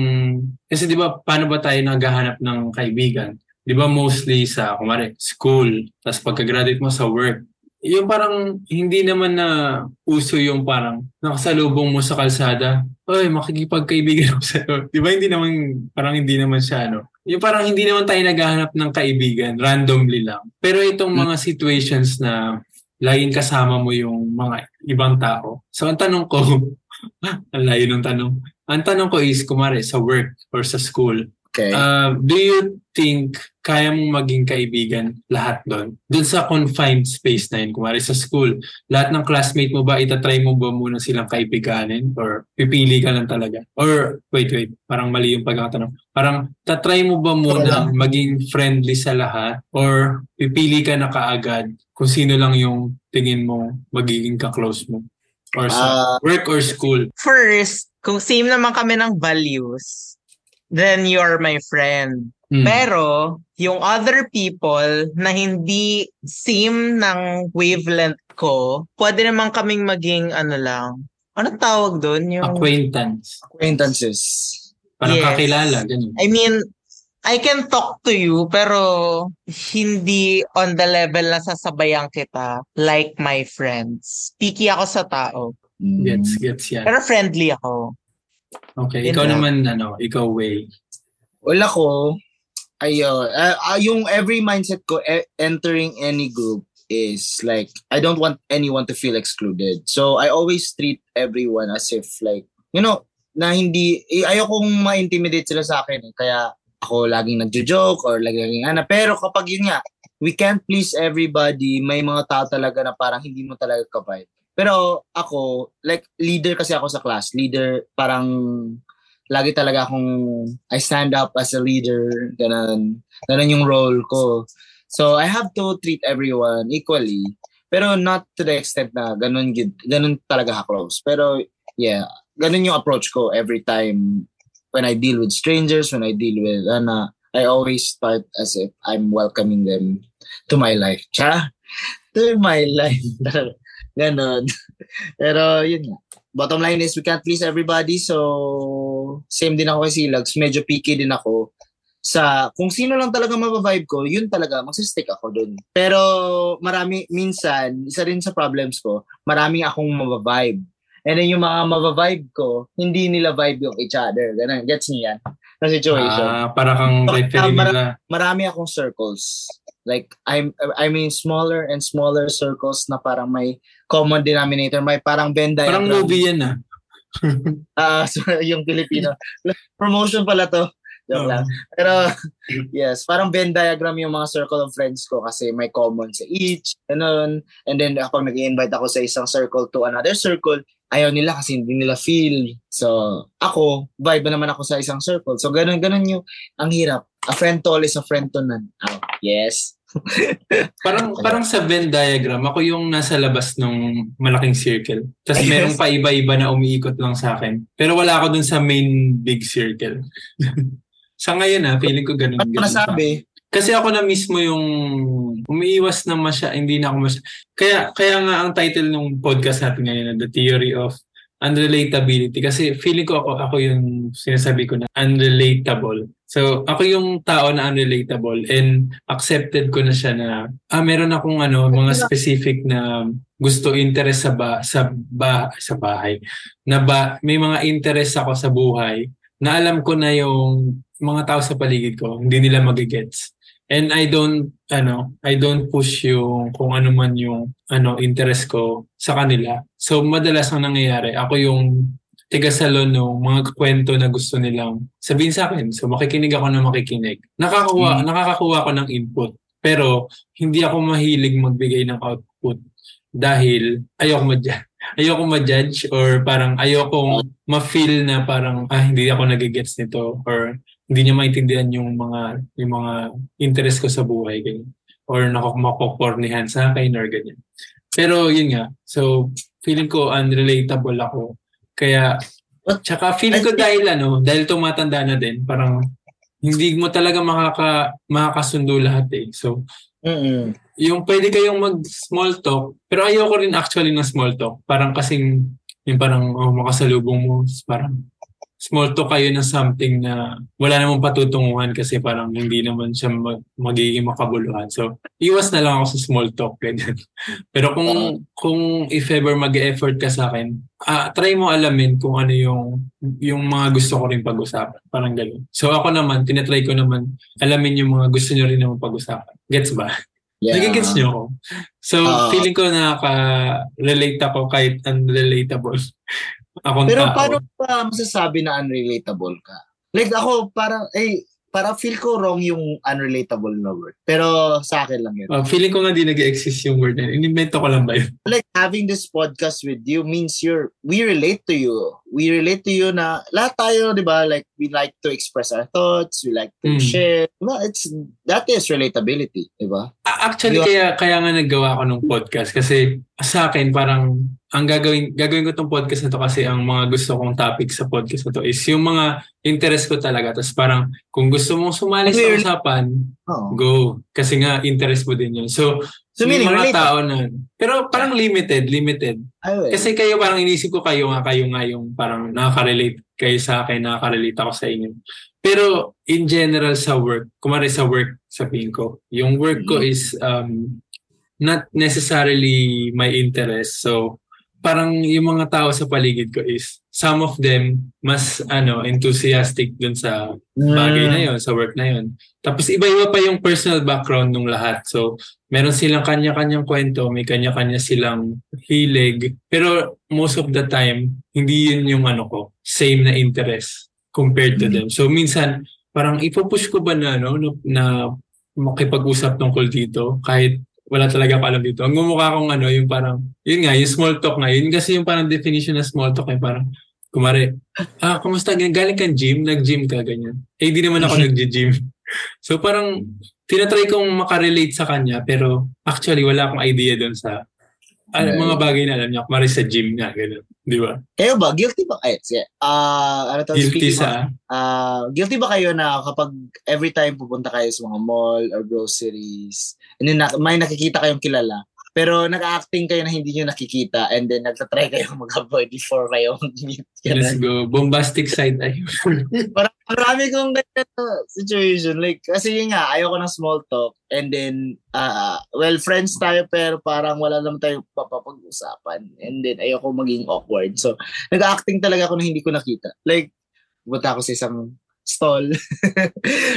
Kasi di ba, paano ba tayo naghahanap ng kaibigan? Di ba mostly sa, kumare, school, tapos pagka-graduate mo sa work. Yung parang hindi naman na uso yung parang nakasalubong mo sa kalsada. Oy, makikipagkaibigan ako sa'yo. Di ba hindi naman, parang hindi naman siya ano. Yung parang hindi naman tayo naghahanap ng kaibigan, randomly lang. Pero itong mga situations na laging kasama mo yung mga ibang tao. So ang tanong ko, *laughs* ang layo ng tanong. Ang tanong ko is, kumare, sa work or sa school, Okay. uh, do you think kaya mong maging kaibigan lahat doon? Doon sa confined space na yun, kumare sa school, lahat ng classmate mo ba, itatry mo ba muna silang kaibiganin? Or pipili ka lang talaga? Or, wait, wait, parang mali yung pagkakatanong. Parang, tatry mo ba muna maging friendly sa lahat? Or pipili ka na kaagad kung sino lang yung tingin mo magiging ka-close mo? Or sa Ah, work or school? First, kung same naman kami ng values, then you're my friend. Hmm. Pero, yung other people na hindi same ng wavelength ko, pwede naman kaming maging ano lang. Ano tawag doon? Yung, Acquaintance. acquaintances. Parang Yes. kakilala, ganun. I mean, I can talk to you, pero hindi on the level na sasabayan kita like my friends. Picky ako sa tao. Mm. Gets, gets yan. Pero friendly ako. Okay, Yun ikaw lang. naman, ano, ikaw, Way. Wala ko, ayun, ah, ah, yung every mindset ko e- entering any group is like, I don't want anyone to feel excluded. So, I always treat everyone as if like, you know, na hindi, eh, ayokong ma-intimidate sila sa akin. Eh. Kaya ako laging nagjo-joke or laging ano. Pero kapag yun nga, we can't please everybody, may mga tao talaga na parang hindi mo talaga kapay. Pero ako, like, leader kasi ako sa class. Leader, parang lagi talaga akong I stand up as a leader, ganun. Ganun yung role ko. So I have to treat everyone equally. Pero not to the extent na ganun, ganun talaga ka-close. Pero yeah, ganun yung approach ko every time when I deal with strangers, when I deal with, ano, I always start as if I'm welcoming them to my life. Cha? *laughs* To my life. Ganon. *laughs* Pero yun. Bottom line is we can't please everybody so same din ako kay Silags. Medyo picky din ako sa kung sino lang talaga mabavibe ko, yun talaga, magsistick ako dun. Pero marami, minsan, isa rin sa problems ko, maraming akong mabavibe. And then yung mga mabavibe ko, hindi nila vibe yung each other. Ganun, gets niya yan? Na situation Ah, para kang referee para- nila. marami akong circles. Like I'm I mean smaller and smaller circles na parang may common denominator, may parang Venn Parang diagram. movie yan ah. Ah, *laughs* so, yung Filipino. Promotion pala to. Joke lang. Pero *laughs* yes, parang Venn diagram yung mga circle of friends ko kasi may common sa each, ganun. And then kapag nag-invite ako sa isang circle to another circle, ayaw nila kasi hindi nila feel. So, ako, vibe naman ako sa isang circle. So, ganun, ganun yung, ang hirap. A friend to all is a friend to none. Oh, yes. *laughs* Parang parang sa Venn diagram, ako yung nasa labas ng malaking circle. Tapos merong paiba-iba na umiikot lang sa akin. Pero wala ako dun sa main big circle. *laughs* sa ngayon ah, feeling ko ganun. Ano nasabi? Kasi ako na mismo yung umiiwas na masya, hindi na ako masya. Kaya, kaya nga ang title ng podcast natin ngayon na The Theory of Unrelatability. Kasi feeling ko ako, ako yung sinasabi ko na unrelatable So, ako yung tao na unrelatable and accepted ko na siya na ah, meron akong ano, mga specific na gusto interest sa ba sa ba sa bahay. Na ba may mga interest ako sa buhay na alam ko na yung mga tao sa paligid ko, hindi nila magigets. And I don't ano, I don't push yung kung ano man yung ano interest ko sa kanila. So madalas ang nangyayari, ako yung tiga-salon ng mga kwento na gusto nilang sabihin sa akin. So makikinig ako na makikinig. Nakakakuha, Mm. nakakakuha ako ng input. Pero hindi ako mahilig magbigay ng output dahil ayoko ma *laughs* ayoko ma-judge or parang ayoko ma-feel na parang ah hindi ako nagigets nito or hindi niya maintindihan yung mga yung mga interest ko sa buhay ganyan or nakakumakokornihan sa akin or ganyan. Pero yun nga, so feeling ko unrelatable ako. Kaya tsaka feeling ko dahil ano, dahil tumatanda na din, parang hindi mo talaga makaka makakasundo lahat eh. So Mm-mm. yung pwede kayong mag small talk, pero ayoko rin actually ng small talk. Parang kasing yung parang oh, makasalubong mo, parang small talk kayo ng something na wala namang patutunguhan kasi parang hindi naman siya mag- magiging makabuluhan. So, iwas na lang ako sa small talk. *laughs* Pero kung kung if ever mag-effort ka sa akin, ah, try mo alamin kung ano yung yung mga gusto ko rin pag-usapan. Parang gano'n. So ako naman, tinatry ko naman alamin yung mga gusto nyo rin naman pag-usapan. Gets ba? *laughs* Yeah. Nagigets nyo ako. So, Ah. feeling ko nakaka-relate ako kahit unrelatable. *laughs* Akong Pero tao. paano pa masasabi na unrelatable ka? Like ako, parang, eh, para feel ko wrong yung unrelatable na word. Pero sa akin lang yun. Oh, feeling ko nga di nag-exist yung word na yun. Inimbento ko lang ba yun? Like having this podcast with you means you're, we relate to you. We relate to you na lahat tayo, di ba? Like we like to express our thoughts. We like to Mm. share. Diba? It's, that is relatability. Di ba? Actually, Yeah. kaya kaya nga naggawa ako ng podcast kasi sa akin parang ang gagawin gagawin ko tong podcast na to kasi ang mga gusto kong topic sa podcast na to is yung mga interest ko talaga. Tapos parang kung gusto mong sumali sa usapan, Oo. go. Kasi nga interest mo din yun. So, So meaning, mga relate. tao na pero parang limited, limited. Ay, well. Kasi kayo parang inisip ko kayo nga kayo nga yung parang nakaka-relate kayo sa akin, nakaka-relate ako sa inyo. Pero in general sa work, kumari sa work sabihin ko, yung work ko is um, not necessarily my interest. So parang yung mga tao sa paligid ko is some of them mas ano enthusiastic dun sa bagay na yon sa work na yon. Tapos iba-iba pa yung personal background ng lahat. So, meron silang kanya-kanyang kwento, may kanya-kanya silang hilig. Pero most of the time, hindi yun yung ano ko, same na interest compared to them. So, minsan, parang ipupush ko ba na, no, na, na makipag-usap tungkol dito kahit wala talaga ako alam dito. Ang mumukha kong ano, yung parang, yun nga, yung small talk nga. Yun kasi yung parang definition ng small talk, yung parang, kumari, ah, kumusta? Galing kang gym? Nag-gym ka, ganyan. Eh, di naman ako *laughs* nag-gym. So parang tinatry kong makarelate sa kanya pero actually wala akong idea doon sa Right. mga bagay na alam niya. Kumari sa gym nga, gano'n. Di ba? Kayo ba? Guilty ba? Ay, sige. Ah, ano to? Guilty sa... Ah, guilty ba kayo na kapag every time pupunta kayo sa mga mall or groceries, and then na, may nakikita kayong kilala, pero nag-acting kayo na hindi nyo nakikita and then nagtatry kayo *laughs* mag-avoid before kayo mag-meet. *laughs* Let's go. Bombastic side eye. *laughs* Parang marami kong ganyan situation. Like, kasi yun nga, ayoko ng small talk. And then, ah, well, friends tayo pero parang wala naman tayo papapag-usapan. And then, ayoko maging awkward. So, nag-acting talaga ako na hindi ko nakita. Like, punta ako sa isang stall.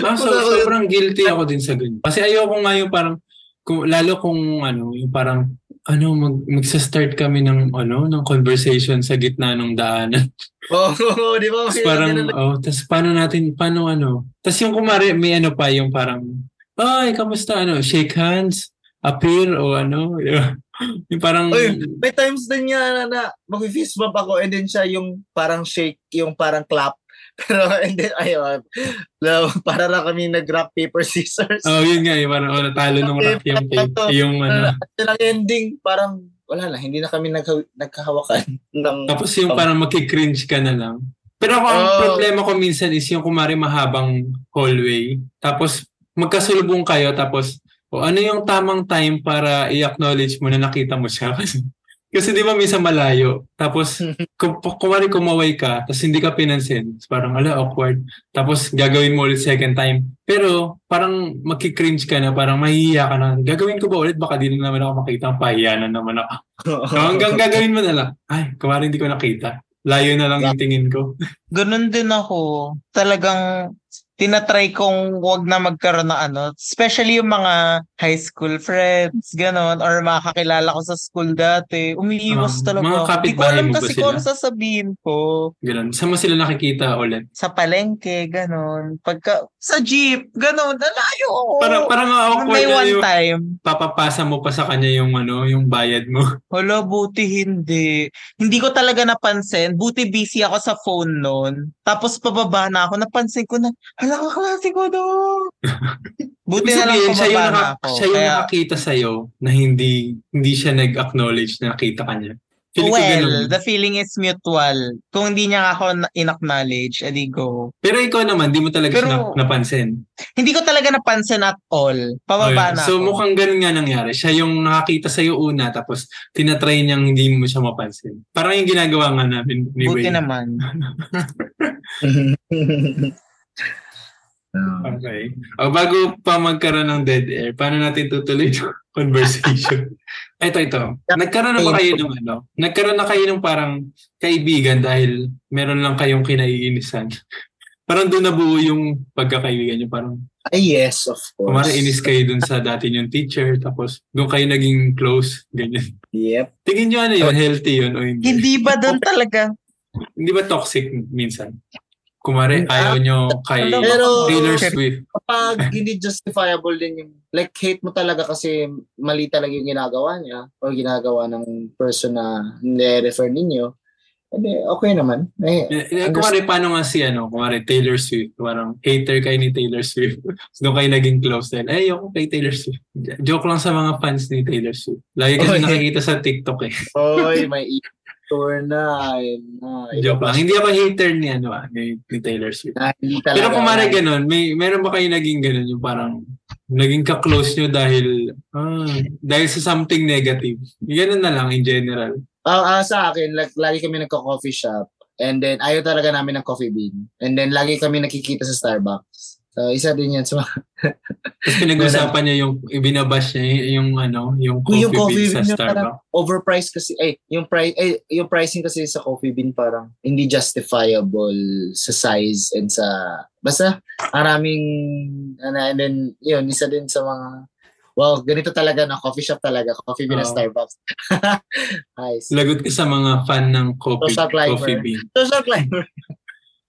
ah, so, sobrang guilty ako din sa ganyan. Kasi ayoko nga yung parang, kung, lalo kung ano, yung parang, ano, mag, magsa-start kami ng, ano, ng conversation sa gitna ng daanan. *laughs* Oo, oh, di ba? Tapos parang, oh, tapos paano natin, paano ano? Tapos yung kumari, may ano pa, yung parang, ay, kamusta, ano, shake hands, appear, o ano, *laughs* yung parang, Oy, may times din niya na, na mag-fist bump ako and then siya yung parang shake, yung parang clap. Pero and then, ayun, no, para lang kami nag-rock, paper, scissors. oh, yun nga, yung parang, oh, natalo ng rock yung, yung, ano, ang ending, parang, wala na, hindi na kami nagha- nagkahawakan. *laughs* Ng, tapos yung parang makikringe ka na lang. Pero ako, ang Oh. problema ko minsan is yung kumari mahabang hallway, tapos magkasulubong kayo, tapos, o ano yung tamang time para i-acknowledge mo na nakita mo siya? *laughs* Kasi Kasi di ba minsan malayo. Tapos, *laughs* kung kumari kumaway ka, tapos hindi ka pinansin. Parang, ala, awkward. Tapos, gagawin mo ulit second time. Pero, parang makikringe ka na, parang mahihiya ka na. Gagawin ko ba ulit? Baka di na naman ako makita. Pahiya na naman ako. So, hanggang gagawin mo na lang. Ay, kumari hindi ko nakita. Layo na lang yung tingin ko. Ganun din ako. Talagang tinatry kong wag na magkaroon ng ano. Especially yung mga high school friends, ganon. Or mga kakilala ko sa school dati. Umiiwas Ah, talaga mga kapitbahay mo ba kasi sila? kung ano sasabihin ko. Ganun. Saan mo sila nakikita ulit? Sa palengke, ganon. Pagka, sa jeep, ganon. Nalayo ako. Parang, parang awkward May one yung time. papapasa mo pa sa kanya yung ano, yung bayad mo. *laughs* Hala, buti hindi. Hindi ko talaga napansin. Buti busy ako sa phone noon. Tapos pababa na ako. Napansin ko na, hala, kaklase ko doon. *laughs* buti na lang siya yung, naka, ako. siya yung Kaya, nakakita sa'yo na hindi hindi siya nag-acknowledge na nakita ka niya. Feeling well, the feeling is mutual. Kung hindi niya ako na- in-acknowledge, edi go. Pero ikaw naman, di mo talaga siya Pero- na- napansin. Hindi ko talaga napansin at all. Pababa Okay. na So ako. mukhang ganun nga nangyari. Siya yung nakakita sa'yo una, tapos tinatry niyang hindi mo siya mapansin. Parang yung ginagawa nga namin ni Buti Wayne. naman. *laughs* *laughs* Okay. O, bago pa magkaroon ng dead air, paano natin tutuloy yung *laughs* conversation? *laughs* ito, ito. Nagkaroon na ba kayo ng ano? Nagkaroon na kayo ng parang kaibigan dahil meron lang kayong kinaiinisan. *laughs* Parang doon nabuo yung pagkakaibigan nyo. Parang Ay, yes, of course. kumari inis kayo dun sa dati yung teacher tapos doon kayo naging close. Ganyan. Yep. Tingin nyo ano yun? Healthy yun o hindi? Hindi ba doon talaga? Hindi ba toxic minsan? Kumari ayaw nyo kay Pero- Taylor Swift. Kapag hindi justifiable din yung, like, hate mo talaga kasi mali talaga yung ginagawa niya or ginagawa ng person na nire-refer ninyo, edi okay naman. Eh, Eh, eh, Kumari, paano nga si, ano, kumari, Taylor Swift. Parang hater kayo ni Taylor Swift. *laughs* doon kayo naging close din. Eh, ayoko kay Taylor Swift. Joke lang sa mga fans ni Taylor Swift. Lagi kasi nakikita sa TikTok eh. Oy, *laughs* may tour na. na. Joke lang. Hindi ako hater ni, ano, ah, ni, ni Taylor Swift. Na, hindi talaga. Pero kumari ganun, may, meron ba kayo naging ganun, yung parang naging ka-close nyo dahil, ah, dahil sa something negative. Ganun na lang in general. Ah, ah, sa akin, like, lagi kami nagko-coffee shop. And then, ayaw talaga namin ng coffee bean. And then, lagi kami nakikita sa Starbucks. So, isa din yan sa mga... Tapos pinag-usapan niya yung, ibinabash niya yung, ano, yung coffee, yung coffee bean sa bean niya Starbucks. overpriced kasi, eh, yung, price, eh, yung pricing kasi sa coffee bean parang hindi justifiable sa size and sa... Basta, maraming... Ano, and then, yun, isa din sa mga... Wow, ganito talaga na coffee shop talaga. Coffee bean na Oo. Starbucks. *laughs* nice. Lagot ka sa mga fan ng coffee, Social climber. coffee bean. Social climber.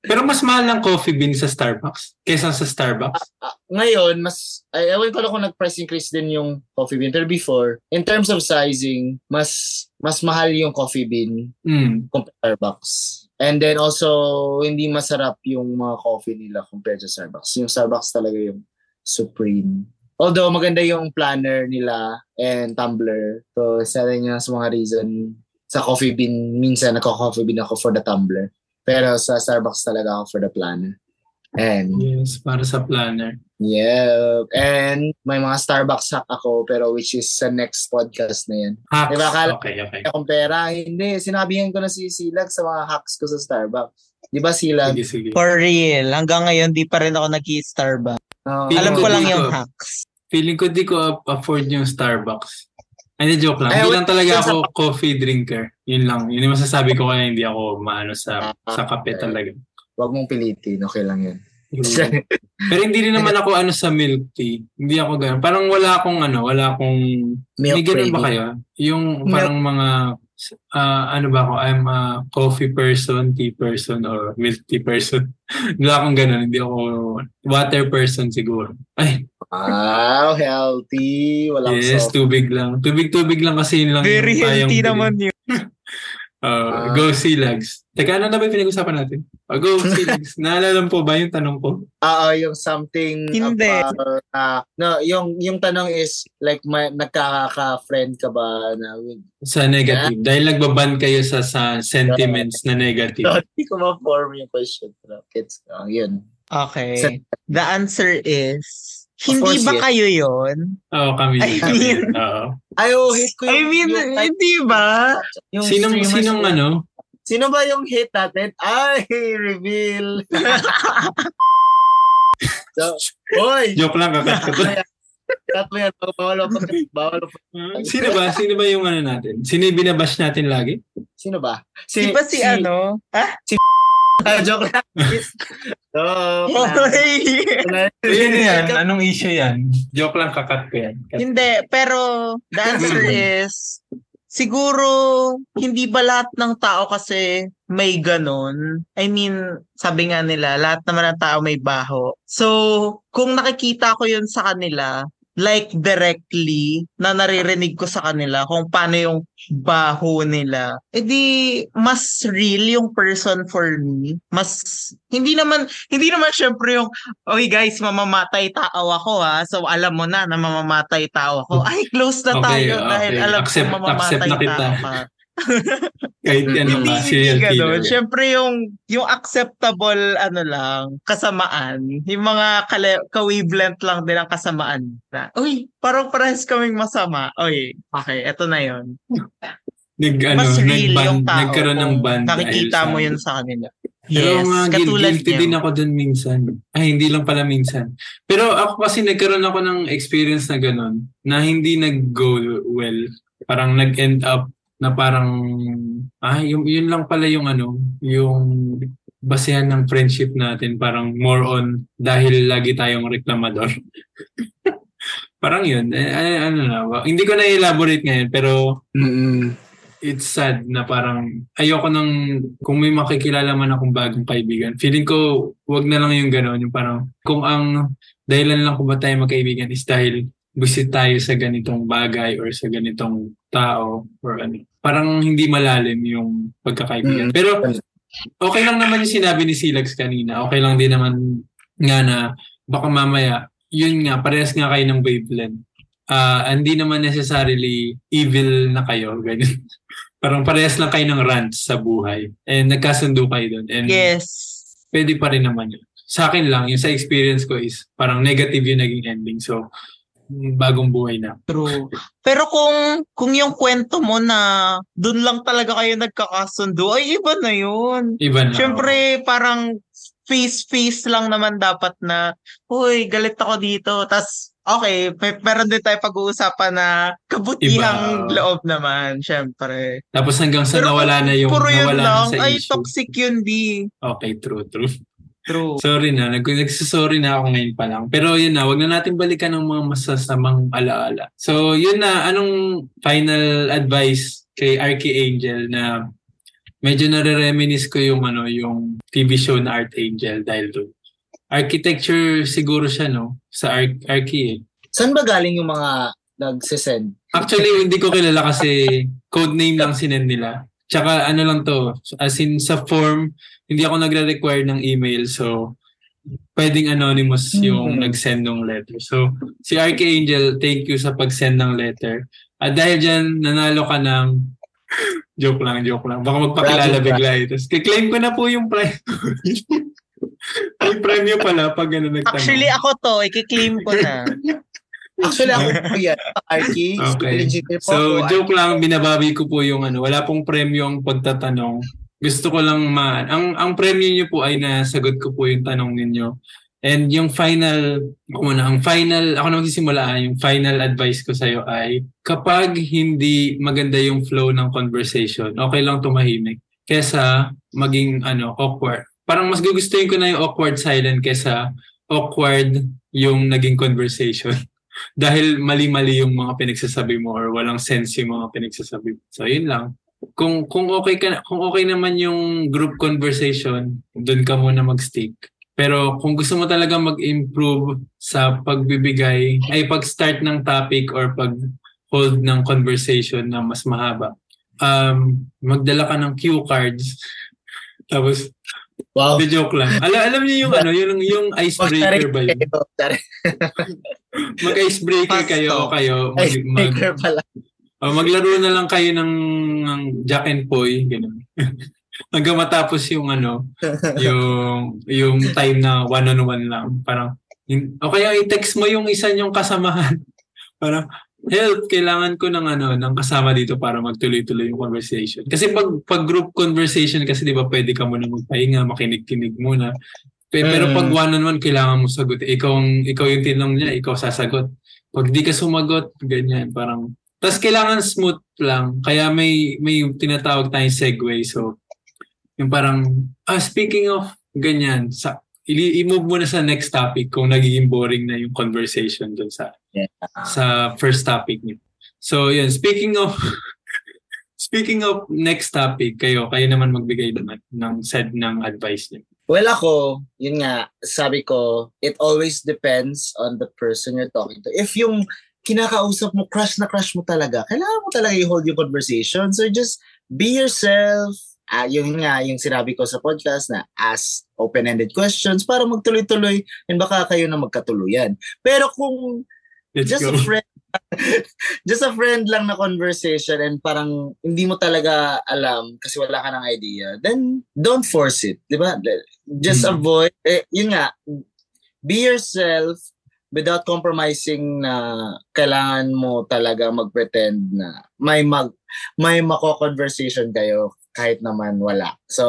Pero mas mahal ng coffee bean sa Starbucks kaysa sa Starbucks. Ah, ngayon, mas, ay, ewan ko lang kung nag-price increase din yung coffee bean. Pero before, in terms of sizing, mas mas mahal yung coffee bean Mm. compared Starbucks. And then also, hindi masarap yung mga coffee nila compared sa Starbucks. Yung Starbucks talaga yung supreme. Although maganda yung planner nila and tumbler. So, isa rin yun sa mga reason sa coffee bean, minsan nagko-coffee bean ako for the tumbler. Pero sa Starbucks talaga ako for the planner. And Yes, para sa planner. Yeah. And may mga Starbucks hack ako pero which is sa next podcast na yan. Hacks. Diba, akala- okay, okay. Akong pera, hindi. Sinabihan ko na si Silag sa mga hacks ko sa Starbucks. Di ba Silag? Sige, sige. For real. Hanggang ngayon, di pa rin ako nag-Starbucks. Oo. Feeling Alam ko ko lang dito. yung hacks. Feeling ko di ko afford yung Starbucks. Hindi, joke lang. Ay, Hindi lang talaga ako coffee drinker. Yun lang. Yun yung masasabi ko kaya hindi ako maano sa sa kape okay. talaga. Huwag mong pilitin. Okay lang yan. Pero hindi rin naman ako ano sa milk tea. Hindi ako ganun. Parang wala akong ano, wala akong... Milk May ganun ba kayo? Yung parang mga... ah, ano ba ako? I'm a coffee person, tea person, or milk tea person. *laughs* Wala akong ganun. Hindi ako water person siguro. Ay, Wow, healthy. Walang yes, soft. tubig lang. Tubig-tubig lang kasi yun lang Very healthy naman yun. *laughs* Uh, Ah. go Silags. Teka, ano na ba yung pinag-usapan natin? Uh, go Silags. *laughs* Naalala po ba yung tanong ko? Oo, yung something Hindi. about, ah, no, yung, yung tanong is, like, may, nagkaka-friend ka ba na with Sa negative. Dahil nagbaban kayo sa, sa sentiments na negative. *laughs* Hindi ko ma-form yung question. It's, oh, yun. Okay. The answer is, Hindi course, ba yes. kayo yon? Oo, kami. I kami. mean- Oo. Ay, oh, hate ko I yung, mean, yung, hindi ba? yung Sinong, streamers sinong na- ano? Sino ba yung hate natin? Ay, *laughs* reveal. *laughs* so, Hoy! Joke lang, kakat ko. Cut mo yan. Bawal ako. Bawal ako. Sino ba? Sino ba yung ano natin? Sino yung binabash natin lagi? Sino ba? Di ba si, ano? Ah? Ah, joke lang. So, Hoy! Ayun yan. Anong issue yan? Joke lang, kakat ko yan. Cut. Hindi, pero the answer *laughs* is siguro hindi ba lahat ng tao kasi may ganon? I mean, sabi nga nila, lahat naman ng tao may baho. So, kung nakikita ko yun sa kanila, like directly na naririnig ko sa kanila kung paano yung baho nila, edi mas real yung person for me. Mas hindi naman hindi naman syempre yung oy guys, mamamatay tao ako ha. So alam mo na na mamamatay tao ako. Ay, close na Okay, tayo dahil okay. alam Accept- ko mamamatay accept na kita. tao ka. Kahit ano hindi, ba, serial killer. Syempre yung, yung acceptable, ano lang, kasamaan. Yung mga kale, ka-wavelength lang din ang kasamaan. Na, Uy, parang parehas kaming masama. Uy, okay, eto na yon Nag, ano, Mas real nag-band, yung tao. nagkaroon ng band. Nakikita mo yun sa kanila. Pero Yes, mga gil- katulad guilty niyo. din ako dun minsan. Ay, hindi lang pala minsan. Pero ako kasi nagkaroon ako ng experience na ganun, na hindi nag-go well. Parang nag-end up na parang, ah, yung, yun lang pala yung ano, yung basehan ng friendship natin. Parang more on dahil lagi tayong reklamador. *laughs* parang yun. Eh, eh, ano na, hindi ko na elaborate ngayon, pero it's sad na parang ayoko nang kung may makikilala man akong bagong kaibigan. Feeling ko wag na lang yung gano'n. Yung parang kung ang dahilan lang kung ba tayo magkaibigan is dahil busit tayo sa ganitong bagay or sa ganitong tao or ano. Parang hindi malalim yung pagkakaibigan. Mm. Pero okay lang naman yung sinabi ni Silags kanina. Okay lang din naman nga na baka mamaya yun nga, parehas nga kayo ng wavelength. Ah, hindi naman necessarily evil na kayo, *laughs* ganyan. Parang parehas lang kayo ng rants sa buhay. And nagkasundo kayo doon. And Yes. pwede pa rin naman yun. Sa akin lang, yung sa experience ko is parang negative yung naging ending. So, bagong buhay na. True. Pero kung kung yung kwento mo na doon lang talaga kayo nagkakasundo, ay iba na yun. Iba na. Siyempre, parang face-face lang naman dapat na, Uy, galit ako dito. Tapos, okay, may, meron din tayo pag-uusapan na kabutihang Iba. loob naman, syempre. Tapos hanggang sa Pero nawala na yung puro yun nawala lang, na sa ay, issue. toxic yun, di. Okay, true, true. True. Sorry na, nag nagsasorry na ako ngayon pa lang. Pero yun na, wag na natin balikan ng mga masasamang alaala. So yun na, anong final advice kay Archangel na medyo nare-reminisce ko yung ano, yung TV show na Art Angel dahil doon. Architecture siguro siya, no? Sa Ar- Archie eh. Saan ba galing yung mga nagsisend? Actually, hindi ko kilala kasi code name lang sinend nila. Tsaka ano lang to, as in sa form, hindi ako nagre-require ng email. So, pwedeng anonymous yung Mhm. nag-send ng letter. So, si Archangel, thank you sa pag-send ng letter. At dahil dyan, nanalo ka ng *laughs* joke lang, joke lang. Baka magpakilala bigla ito. Claim ko na po yung prime. *laughs* yung premyo pala pag ano nagtanong. Actually, ako to, i-claim ko na. *laughs* Actually, ako *laughs* po yan. Arky, Okay. legit po So, ako. joke lang, binabawi ko po yung ano, wala pong premyo ang pagtatanong. Gusto ko lang ma... Ang, ang premyo niyo po ay nasagot ko po yung tanong ninyo. And yung final, muna, ang final, ako na magsisimula, ah, yung final advice ko sa'yo ay kapag hindi maganda yung flow ng conversation, okay lang tumahimik. Kesa maging ano, awkward. Parang mas gugustuhin ko na yung awkward silent kesa awkward yung naging conversation. *laughs* Dahil mali-mali yung mga pinagsasabi mo or walang sense yung mga pinagsasabi mo. So, yun lang. Kung kung okay ka kung okay naman yung group conversation, doon ka muna mag-stick. Pero kung gusto mo talaga mag-improve sa pagbibigay, ay pag-start ng topic or pag-hold ng conversation na mas mahaba, um, magdala ka ng cue cards. Tapos, Wow. the joke lang. Alam, alam niyo yung ano, yung, yung icebreaker ba yun? *laughs* Mag-icebreaker kayo kayo. Mag, mag, pala. oh, maglaro na lang kayo ng, ng Jack and Poy. Ganun. *laughs* Hanggang matapos yung ano, *laughs* yung, yung time na one-on-one lang. Parang, O kaya i-text mo yung isa niyong kasamahan. Parang, help, kailangan ko ng ano, ng kasama dito para magtuloy-tuloy yung conversation. Kasi pag, pag group conversation kasi di ba pwede ka muna magpahinga, makinig-kinig muna. Pe- Pero Mm. pag one-on-one, kailangan mo sagot. Ikaw, ang- ikaw yung tinanong niya, ikaw sasagot. Pag di ka sumagot, ganyan, parang... Tapos kailangan smooth lang. Kaya may may tinatawag tayong segue. So, yung parang, ah, speaking of ganyan, sa, i-move mo na sa next topic kung nagiging boring na yung conversation dun sa Yeah. sa first topic niyo. So, yun. Speaking of *laughs* speaking of next topic, kayo, kayo naman magbigay naman ng said ng advice niyo. Well, ako, yun nga, sabi ko, it always depends on the person you're talking to. If yung kinakausap mo, crush na crush mo talaga, kailangan mo talaga i-hold yung conversation. So just be yourself. Ah, yun nga, yung sinabi ko sa podcast na ask open-ended questions para magtuloy-tuloy and baka kayo na magkatuluyan. Pero kung Let's just go. a friend *laughs* just a friend lang na conversation and parang hindi mo talaga alam kasi wala ka ng idea then don't force it di ba just Hmm. avoid eh, yun nga be yourself without compromising na kailangan mo talaga mag-pretend na may mag may mako-conversation kayo kahit naman wala so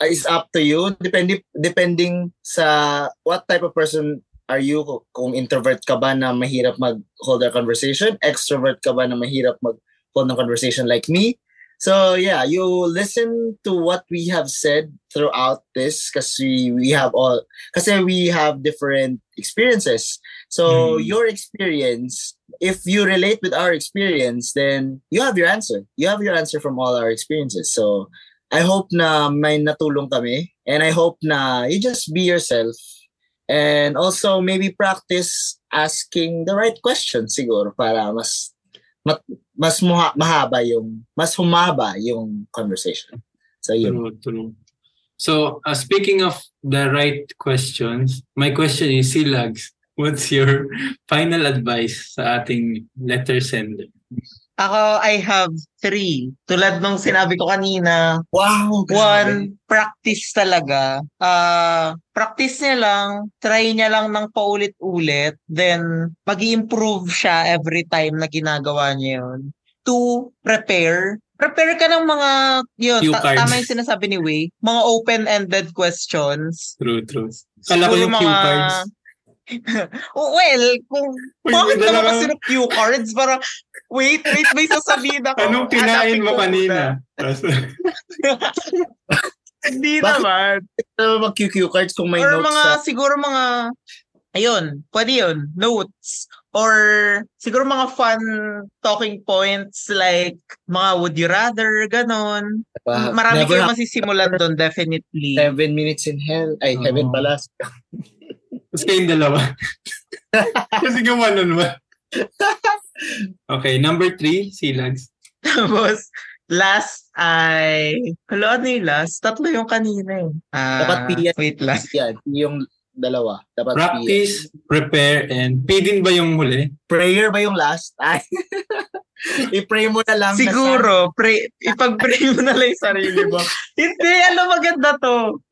uh, it's up to you depending depending sa what type of person are you kung introvert ka ba na mahirap mag-hold a conversation? Extrovert ka ba na mahirap mag-hold ng conversation like me? So yeah you listen to what we have said throughout this kasi we have all kasi we have different experiences. So Mm. your experience if you relate with our experience then you have your answer. You have your answer from all our experiences. So I hope na may natulong kami and I hope na you just be yourself and also maybe practice asking the right questions siguro para mas mat, mas muha, mahaba yung mas humaba yung conversation. So yun. True, true. So, uh, speaking of the right questions, my question is, Silags, what's your *laughs* final advice sa ating letter sender? Ako, I have three. Tulad nung sinabi ko kanina, Wow! one, practice talaga. Ah, practice niya lang, try niya lang ng paulit-ulit, then mag improve siya every time na ginagawa niya yun. Two, prepare. Prepare ka ng mga, yun, ta- cards. tama yung sinasabi ni Wei, mga open-ended questions. True, true. Kala ko yung cue mga- cards. Oh, *laughs* well, kung Uy, bakit naman kasi ng cue cards? Parang, wait, wait, may sasabihin ako. Anong kinain mo kanina? *laughs* Hindi Bakit? naman. Ito mag QQ cards kung may Or notes mga, sa... siguro mga, ayun, pwede yun, notes. Or siguro mga fun talking points like mga would you rather, ganon. Uh, Marami never kayong masisimulan doon, definitely. seven minutes in hell. Ay, Oo. heaven pala. Tapos kayong dalawa. *laughs* Kasi gawa nun ba? Okay, number three, Silags. Tapos, last ay, hala, ano yung last? Tatlo yung kanina eh. Ah, Dapat piyan. Wait lang. Yan, yung dalawa. Dapat Practice, prepare, and P din ba yung huli? Prayer ba yung last? Ay. *laughs* I-pray mo na lang. na Siguro, pray, ipag-pray mo na lang yung sarili mo. *laughs* Hindi, ano maganda to.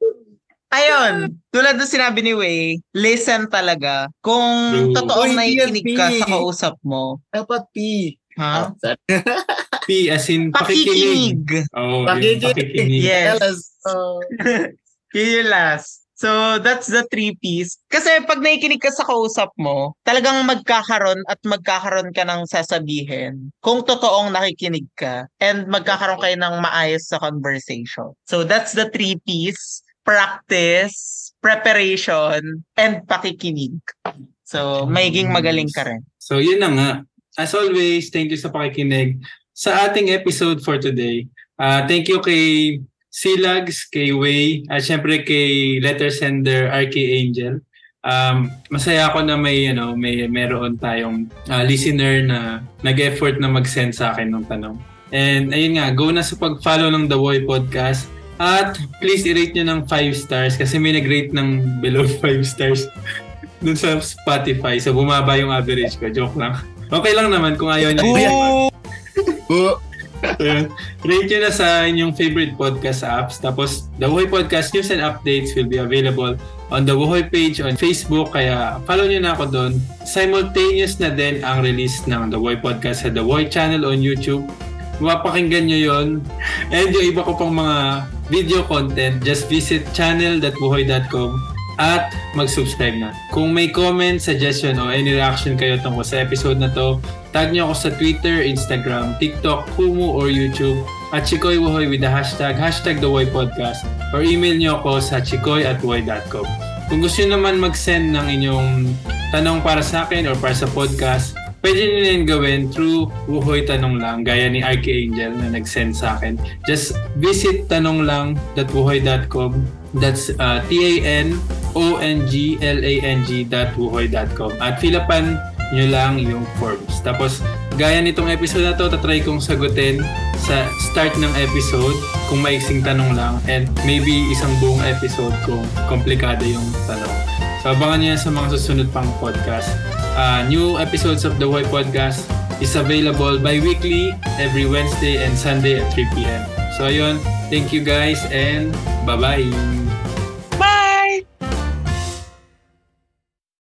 Ayun, tulad ng sinabi ni Wei, listen talaga. Kung True. totoong nakikinig ka sa kausap mo, Dapat P. ha? Ah, *laughs* P as in pakikinig. Pakikinig. Oh, Pakikinig. pakikinig. Yes. Oh. *laughs* Yun yung last. So, that's the three P's. Kasi pag nakikinig ka sa kausap mo, talagang magkakaroon at magkakaroon ka ng sasabihin kung totoong nakikinig ka and magkakaroon kayo ng maayos sa conversation. So, that's the three P's. Practice, preparation, and pakikinig. So, magiging magaling ka rin. So, yun na nga. As always, thank you sa pakikinig sa ating episode for today. Uh, thank you kay Silags, kay Way, at syempre kay letter sender RK Angel. Um, masaya ako na may ano, may meron tayong uh, listener na nag-effort na mag-send sa akin ng tanong. And ayun nga, go na sa pag-follow ng The Boy Podcast. At please i-rate nyo ng 5 stars kasi may nag-rate ng below *laughs* 5 stars dun sa Spotify. So bumaba yung average ko. Joke lang. Okay lang naman kung ayaw niya. Boo! *laughs* Ayun. Rate nyo na sa inyong favorite podcast apps. Tapos, The Wuhoy Podcast news and updates will be available on the Wuhoy page on Facebook. Kaya follow nyo na ako doon. Simultaneous na din ang release ng The Wuhoy Podcast sa The Wuhoy channel on YouTube. Mapakinggan nyo yon And yung iba ko pang mga video content, just visit channel.buhoy.com at mag-subscribe na. Kung may comment, suggestion, o any reaction kayo tungkol sa episode na to, tag nyo ako sa Twitter, Instagram, TikTok, Kumu, or YouTube at Chikoy Wuhoy with the hashtag, hashtag The Wuhoy Podcast or email nyo ako sa chikoy at. Kung gusto nyo naman mag-send ng inyong tanong para sa akin or para sa podcast, pwede nyo yun gawin through Wuhoy Tanong Lang, gaya ni Archangel na nag-send sa akin. Just visit tanonglang.wuhoy.com That's uh, T-A-N-O-N-G-L-A-N-G dot wuhoy.com at filapan nyo lang yung forms. Tapos, gaya nitong episode na to, tatry kong sagutin sa start ng episode kung maiksing tanong lang and maybe isang buong episode kung komplikado yung tanong. So, abangan nyo sa mga susunod pang podcast. Uh, new episodes of The Why Podcast is available bi-weekly every Wednesday and Sunday at 3 p.m. So, ayun. Thank you guys and bye-bye!